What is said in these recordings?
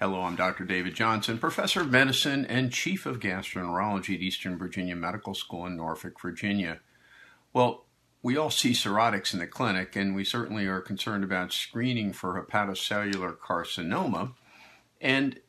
Hello, I'm Dr. David Johnson, Professor of Medicine and Chief of Gastroenterology at Eastern Virginia Medical School in Norfolk, Virginia. Well, we all see cirrhotics in the clinic, and we certainly are concerned about screening for hepatocellular carcinoma. And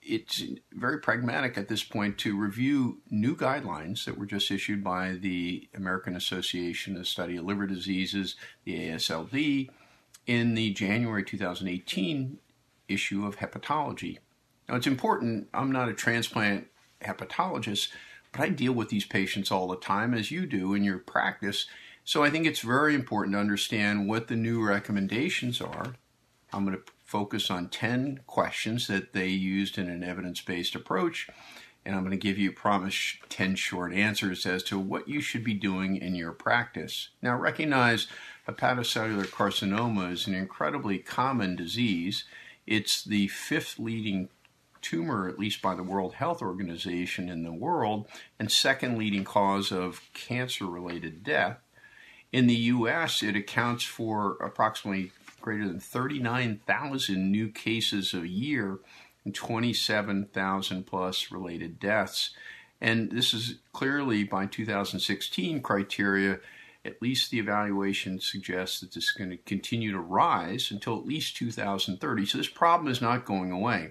it's very pragmatic at this point to review new guidelines that were just issued by the American Association of Study of Liver Diseases, the AASLD, in the January 2018 issue of hepatology. Now, it's important, I'm not a transplant hepatologist, but I deal with these patients all the time, as you do in your practice. So I think it's very important to understand what the new recommendations are. I'm going to focus on 10 questions that they used in an evidence based approach, and I'm going to give you, promise, 10 short answers as to what you should be doing in your practice. Now, recognize hepatocellular carcinoma is an incredibly common disease. It's the fifth leading tumor, at least by the World Health Organization in the world, and second leading cause of cancer related death. In the US, it accounts for approximately greater than 39,000 new cases a year and 27,000 plus related deaths. And this is clearly by 2016 criteria at least the evaluation suggests that this is going to continue to rise until at least 2030. So this problem is not going away.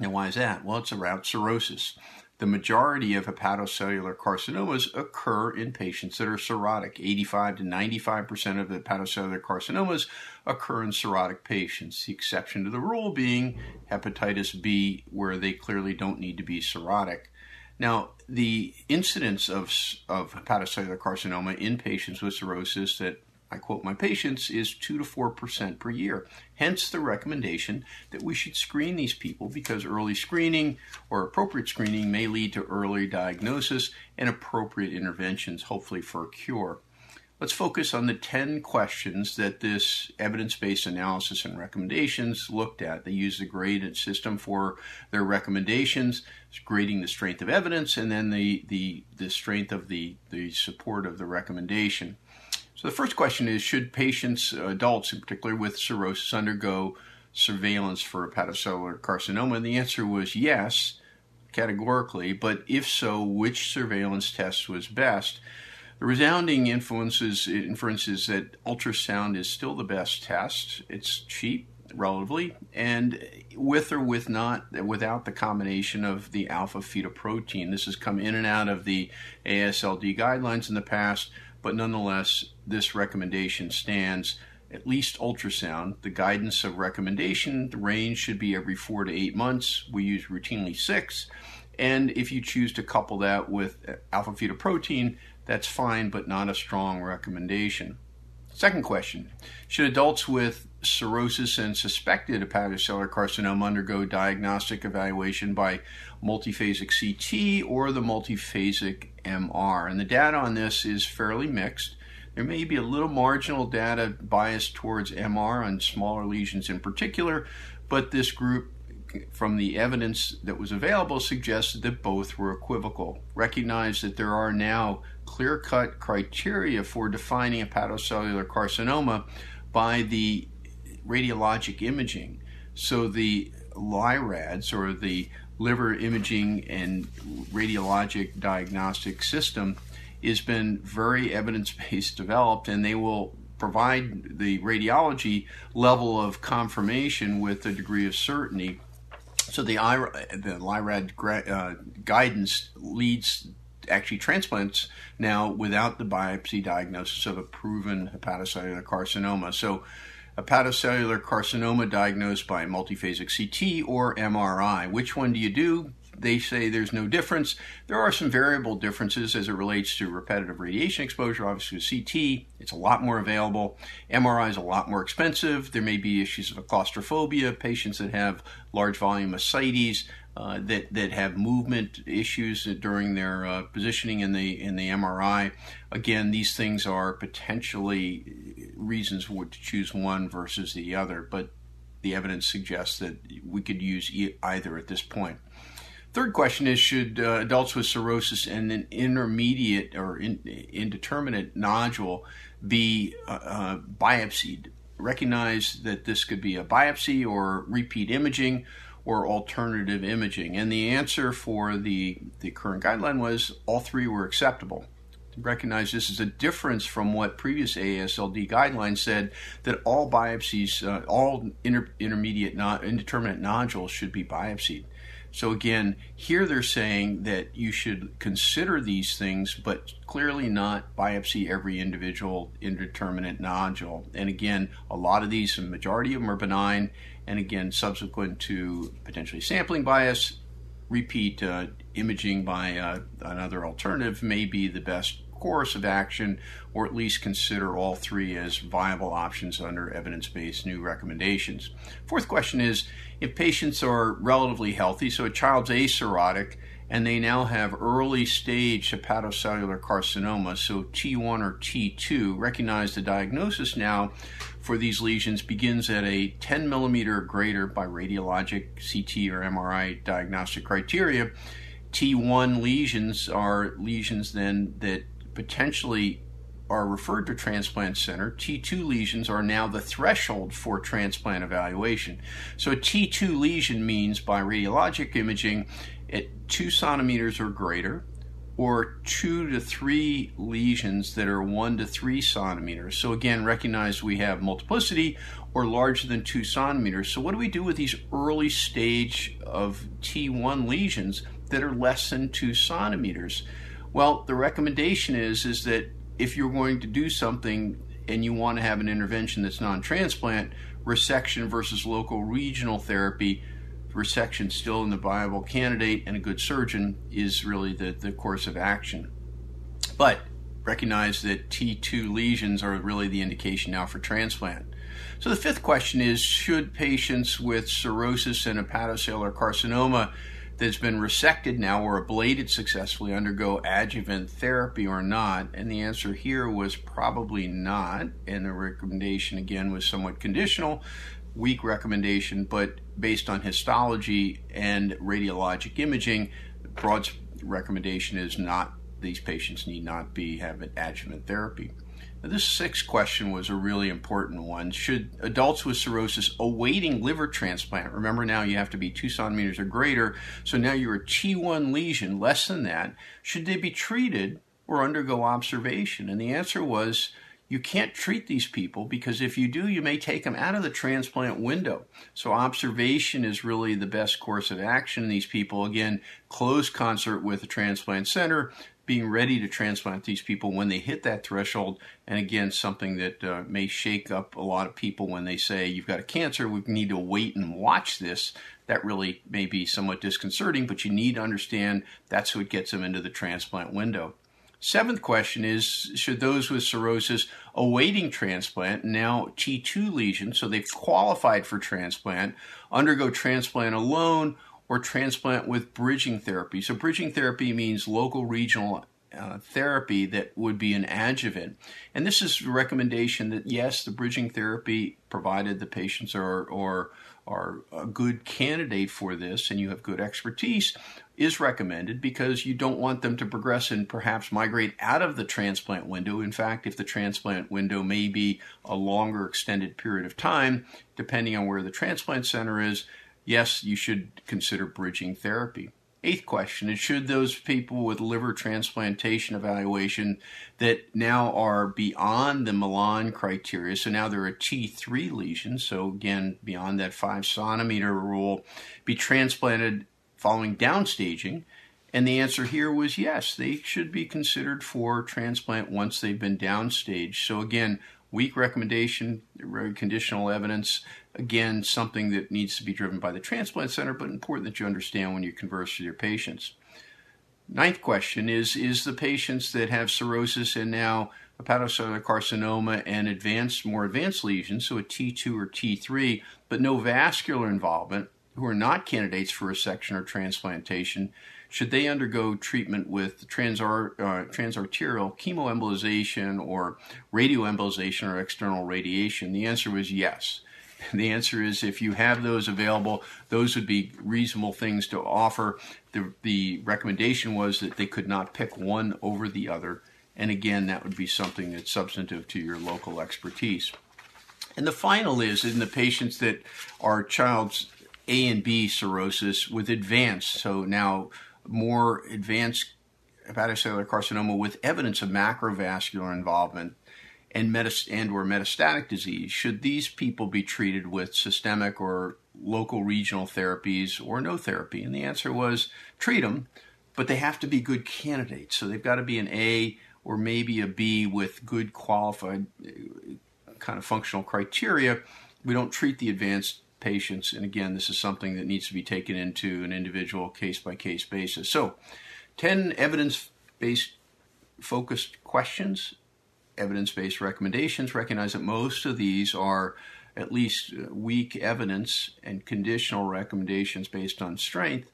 Now, why is that? Well, it's around cirrhosis. The majority of hepatocellular carcinomas occur in patients that are cirrhotic. 85 to 95% of the hepatocellular carcinomas occur in cirrhotic patients, the exception to the rule being hepatitis B, where they clearly don't need to be cirrhotic. Now, the incidence of, of hepatocellular carcinoma in patients with cirrhosis that I quote my patients is 2 to 4% per year. Hence the recommendation that we should screen these people because early screening or appropriate screening may lead to early diagnosis and appropriate interventions, hopefully for a cure. Let's focus on the 10 questions that this evidence based analysis and recommendations looked at. They used the graded system for their recommendations, grading the strength of evidence and then the, the, the strength of the, the support of the recommendation. So the first question is Should patients, adults in particular with cirrhosis, undergo surveillance for hepatocellular carcinoma? And the answer was yes, categorically, but if so, which surveillance test was best? The resounding influences inference is that ultrasound is still the best test. It's cheap relatively, and with or with not without the combination of the alpha fetoprotein. This has come in and out of the AASLD guidelines in the past, but nonetheless, this recommendation stands. At least ultrasound. The guidance of recommendation, the range should be every four to eight months. We use routinely six. And if you choose to couple that with alpha fetoprotein, that's fine, but not a strong recommendation. Second question Should adults with cirrhosis and suspected hepatocellular carcinoma undergo diagnostic evaluation by multiphasic CT or the multiphasic MR? And the data on this is fairly mixed. There may be a little marginal data biased towards MR on smaller lesions in particular, but this group from the evidence that was available suggested that both were equivocal. Recognize that there are now clear cut criteria for defining hepatocellular carcinoma by the radiologic imaging. So the LIRADS or the liver imaging and radiologic diagnostic system has been very evidence based developed and they will provide the radiology level of confirmation with a degree of certainty so the, the LIRAD uh, guidance leads actually transplants now without the biopsy diagnosis of a proven hepatocellular carcinoma. So hepatocellular carcinoma diagnosed by multiphasic CT or MRI. Which one do you do? They say there's no difference. There are some variable differences as it relates to repetitive radiation exposure. Obviously, CT, it's a lot more available. MRI is a lot more expensive. There may be issues of claustrophobia, patients that have large volume ascites, uh, that that have movement issues during their uh, positioning in the in the MRI. Again, these things are potentially reasons to choose one versus the other, but the evidence suggests that we could use either at this point. Third question is Should uh, adults with cirrhosis and an intermediate or in, indeterminate nodule be uh, uh, biopsied? Recognize that this could be a biopsy or repeat imaging. or alternative imaging? And the answer for the, the current guideline was all three were acceptable recognize this is a difference from what previous AASLD guidelines said that all biopsies, uh, all inter- intermediate, non- indeterminate nodules should be biopsied. So again, here they're saying that you should consider these things, but clearly not biopsy every individual indeterminate nodule. And again, a lot of these, a majority of them are benign. And again, subsequent to potentially sampling bias, repeat uh, imaging by uh, another alternative may be the best course of action, or at least consider all three as viable options under evidence based new recommendations. Fourth question is if patients are relatively healthy, so a child's A cirrhotic, and they now have early stage hepatocellular carcinoma, so T1 or T2, recognize the diagnosis now for these lesions begins at a 10 millimeter or greater by radiologic CT or MRI diagnostic criteria. T1 lesions are lesions then that potentially are referred to transplant center, T2 lesions are now the threshold for transplant evaluation. So a T2 lesion means by radiologic imaging at two centimeters or greater, or two to three lesions that are one to three centimeters. So again, recognize we have multiplicity or larger than two centimeters. So what do we do with these early stage of T1 lesions that are less than two centimeters? Well, the recommendation is is that if you're going to do something and you want to have an intervention that's non-transplant, resection versus local regional therapy, resection still in the viable candidate and a good surgeon is really the, the course of action. But recognize that T2 lesions are really the indication now for transplant. So the fifth question is should patients with cirrhosis and hepatocellular carcinoma that's been resected now or ablated successfully undergo adjuvant therapy or not? And the answer here was probably not. And the recommendation again was somewhat conditional, weak recommendation, but based on histology and radiologic imaging, broad recommendation is not these patients need not be having adjuvant therapy. This sixth question was a really important one. Should adults with cirrhosis awaiting liver transplant, remember now you have to be two centimeters or greater, so now you're a T1 lesion, less than that, should they be treated or undergo observation? And the answer was you can't treat these people because if you do, you may take them out of the transplant window. So observation is really the best course of action in these people. Again, close concert with the transplant center, being ready to transplant these people when they hit that threshold. And again, something that uh, may shake up a lot of people when they say, You've got a cancer, we need to wait and watch this. That really may be somewhat disconcerting, but you need to understand that's what gets them into the transplant window. Seventh question is Should those with cirrhosis awaiting transplant, now T2 lesions, so they've qualified for transplant, undergo transplant alone or transplant with bridging therapy. So, bridging therapy means local regional uh, therapy that would be an adjuvant. And this is a recommendation that yes, the bridging therapy, provided the patients are, are a good candidate for this and you have good expertise, is recommended because you don't want them to progress and perhaps migrate out of the transplant window. In fact, if the transplant window may be a longer extended period of time, depending on where the transplant center is, yes, you should consider bridging therapy. Eighth question is Should those people with liver transplantation evaluation that now are beyond the Milan criteria, so now they're a T3 lesion, so again, beyond that five centimeter rule, be transplanted following downstaging? And the answer here was yes, they should be considered for transplant once they've been downstaged. So again, weak recommendation, conditional evidence, again, something that needs to be driven by the transplant center, but important that you understand when you converse with your patients. Ninth question is Is the patients that have cirrhosis and now hepatocellular carcinoma and advanced, more advanced lesions, so a T2 or T3, but no vascular involvement, who are not candidates for resection or transplantation, should they undergo treatment with transar- uh, transarterial chemoembolization or radioembolization or external radiation? The answer was yes. The answer is if you have those available, those would be reasonable things to offer. The, the recommendation was that they could not pick one over the other. And again, that would be something that's substantive to your local expertise. And the final is in the patients that are child's A and B cirrhosis with advanced, so now more advanced hepatocellular carcinoma with evidence of macrovascular involvement and, and or metastatic disease, should these people be treated with systemic or local regional therapies or no therapy? And the answer was treat them, but they have to be good candidates. So they've got to be an A or maybe a B with good qualified kind of functional criteria. We don't treat the advanced patients. And again, this is something that needs to be taken into an individual case by case basis. So, 10 evidence based focused questions, evidence based recommendations. Recognize that most of these are at least uh, weak evidence and conditional recommendations based on strength.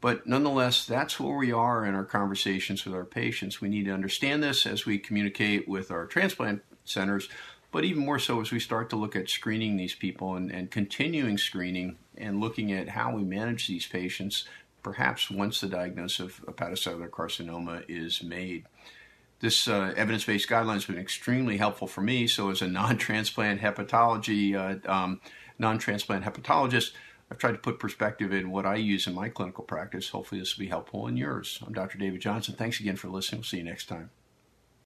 But nonetheless, that's where we are in our conversations with our patients. We need to understand this as we communicate with our transplant centers, but even more so as we start to look at screening these people and, and continuing screening and looking at how we manage these patients, perhaps once the diagnosis of hepatocellular carcinoma is made. This uh, evidence based guideline has been extremely helpful for me. So, as a non transplant hepatology, uh, um, non transplant hepatologist, I've tried to put perspective in what I use in my clinical practice. Hopefully, this will be helpful in yours. I'm Dr. David Johnson. Thanks again for listening. We'll see you next time.